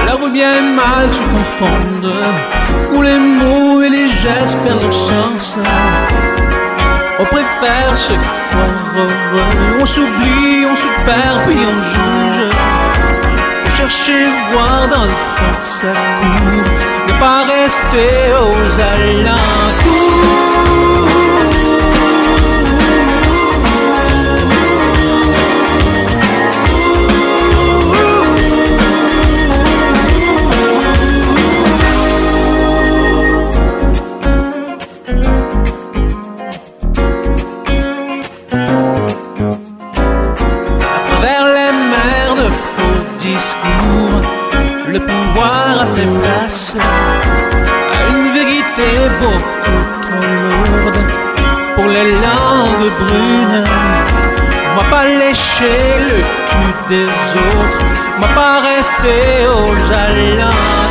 Alors ou bien mal se confondent, où les mots et les gestes perdent leur sens. On préfère se croire, on s'oublie, on se perd, puis on juge. Faut chercher, voir dans le fond de sa ne pas rester aux alentours. Pouvoir a fait place à une vérité beaucoup trop lourde pour les langues brunes. Moi pas lécher le cul des autres, moi pas rester aux alentours.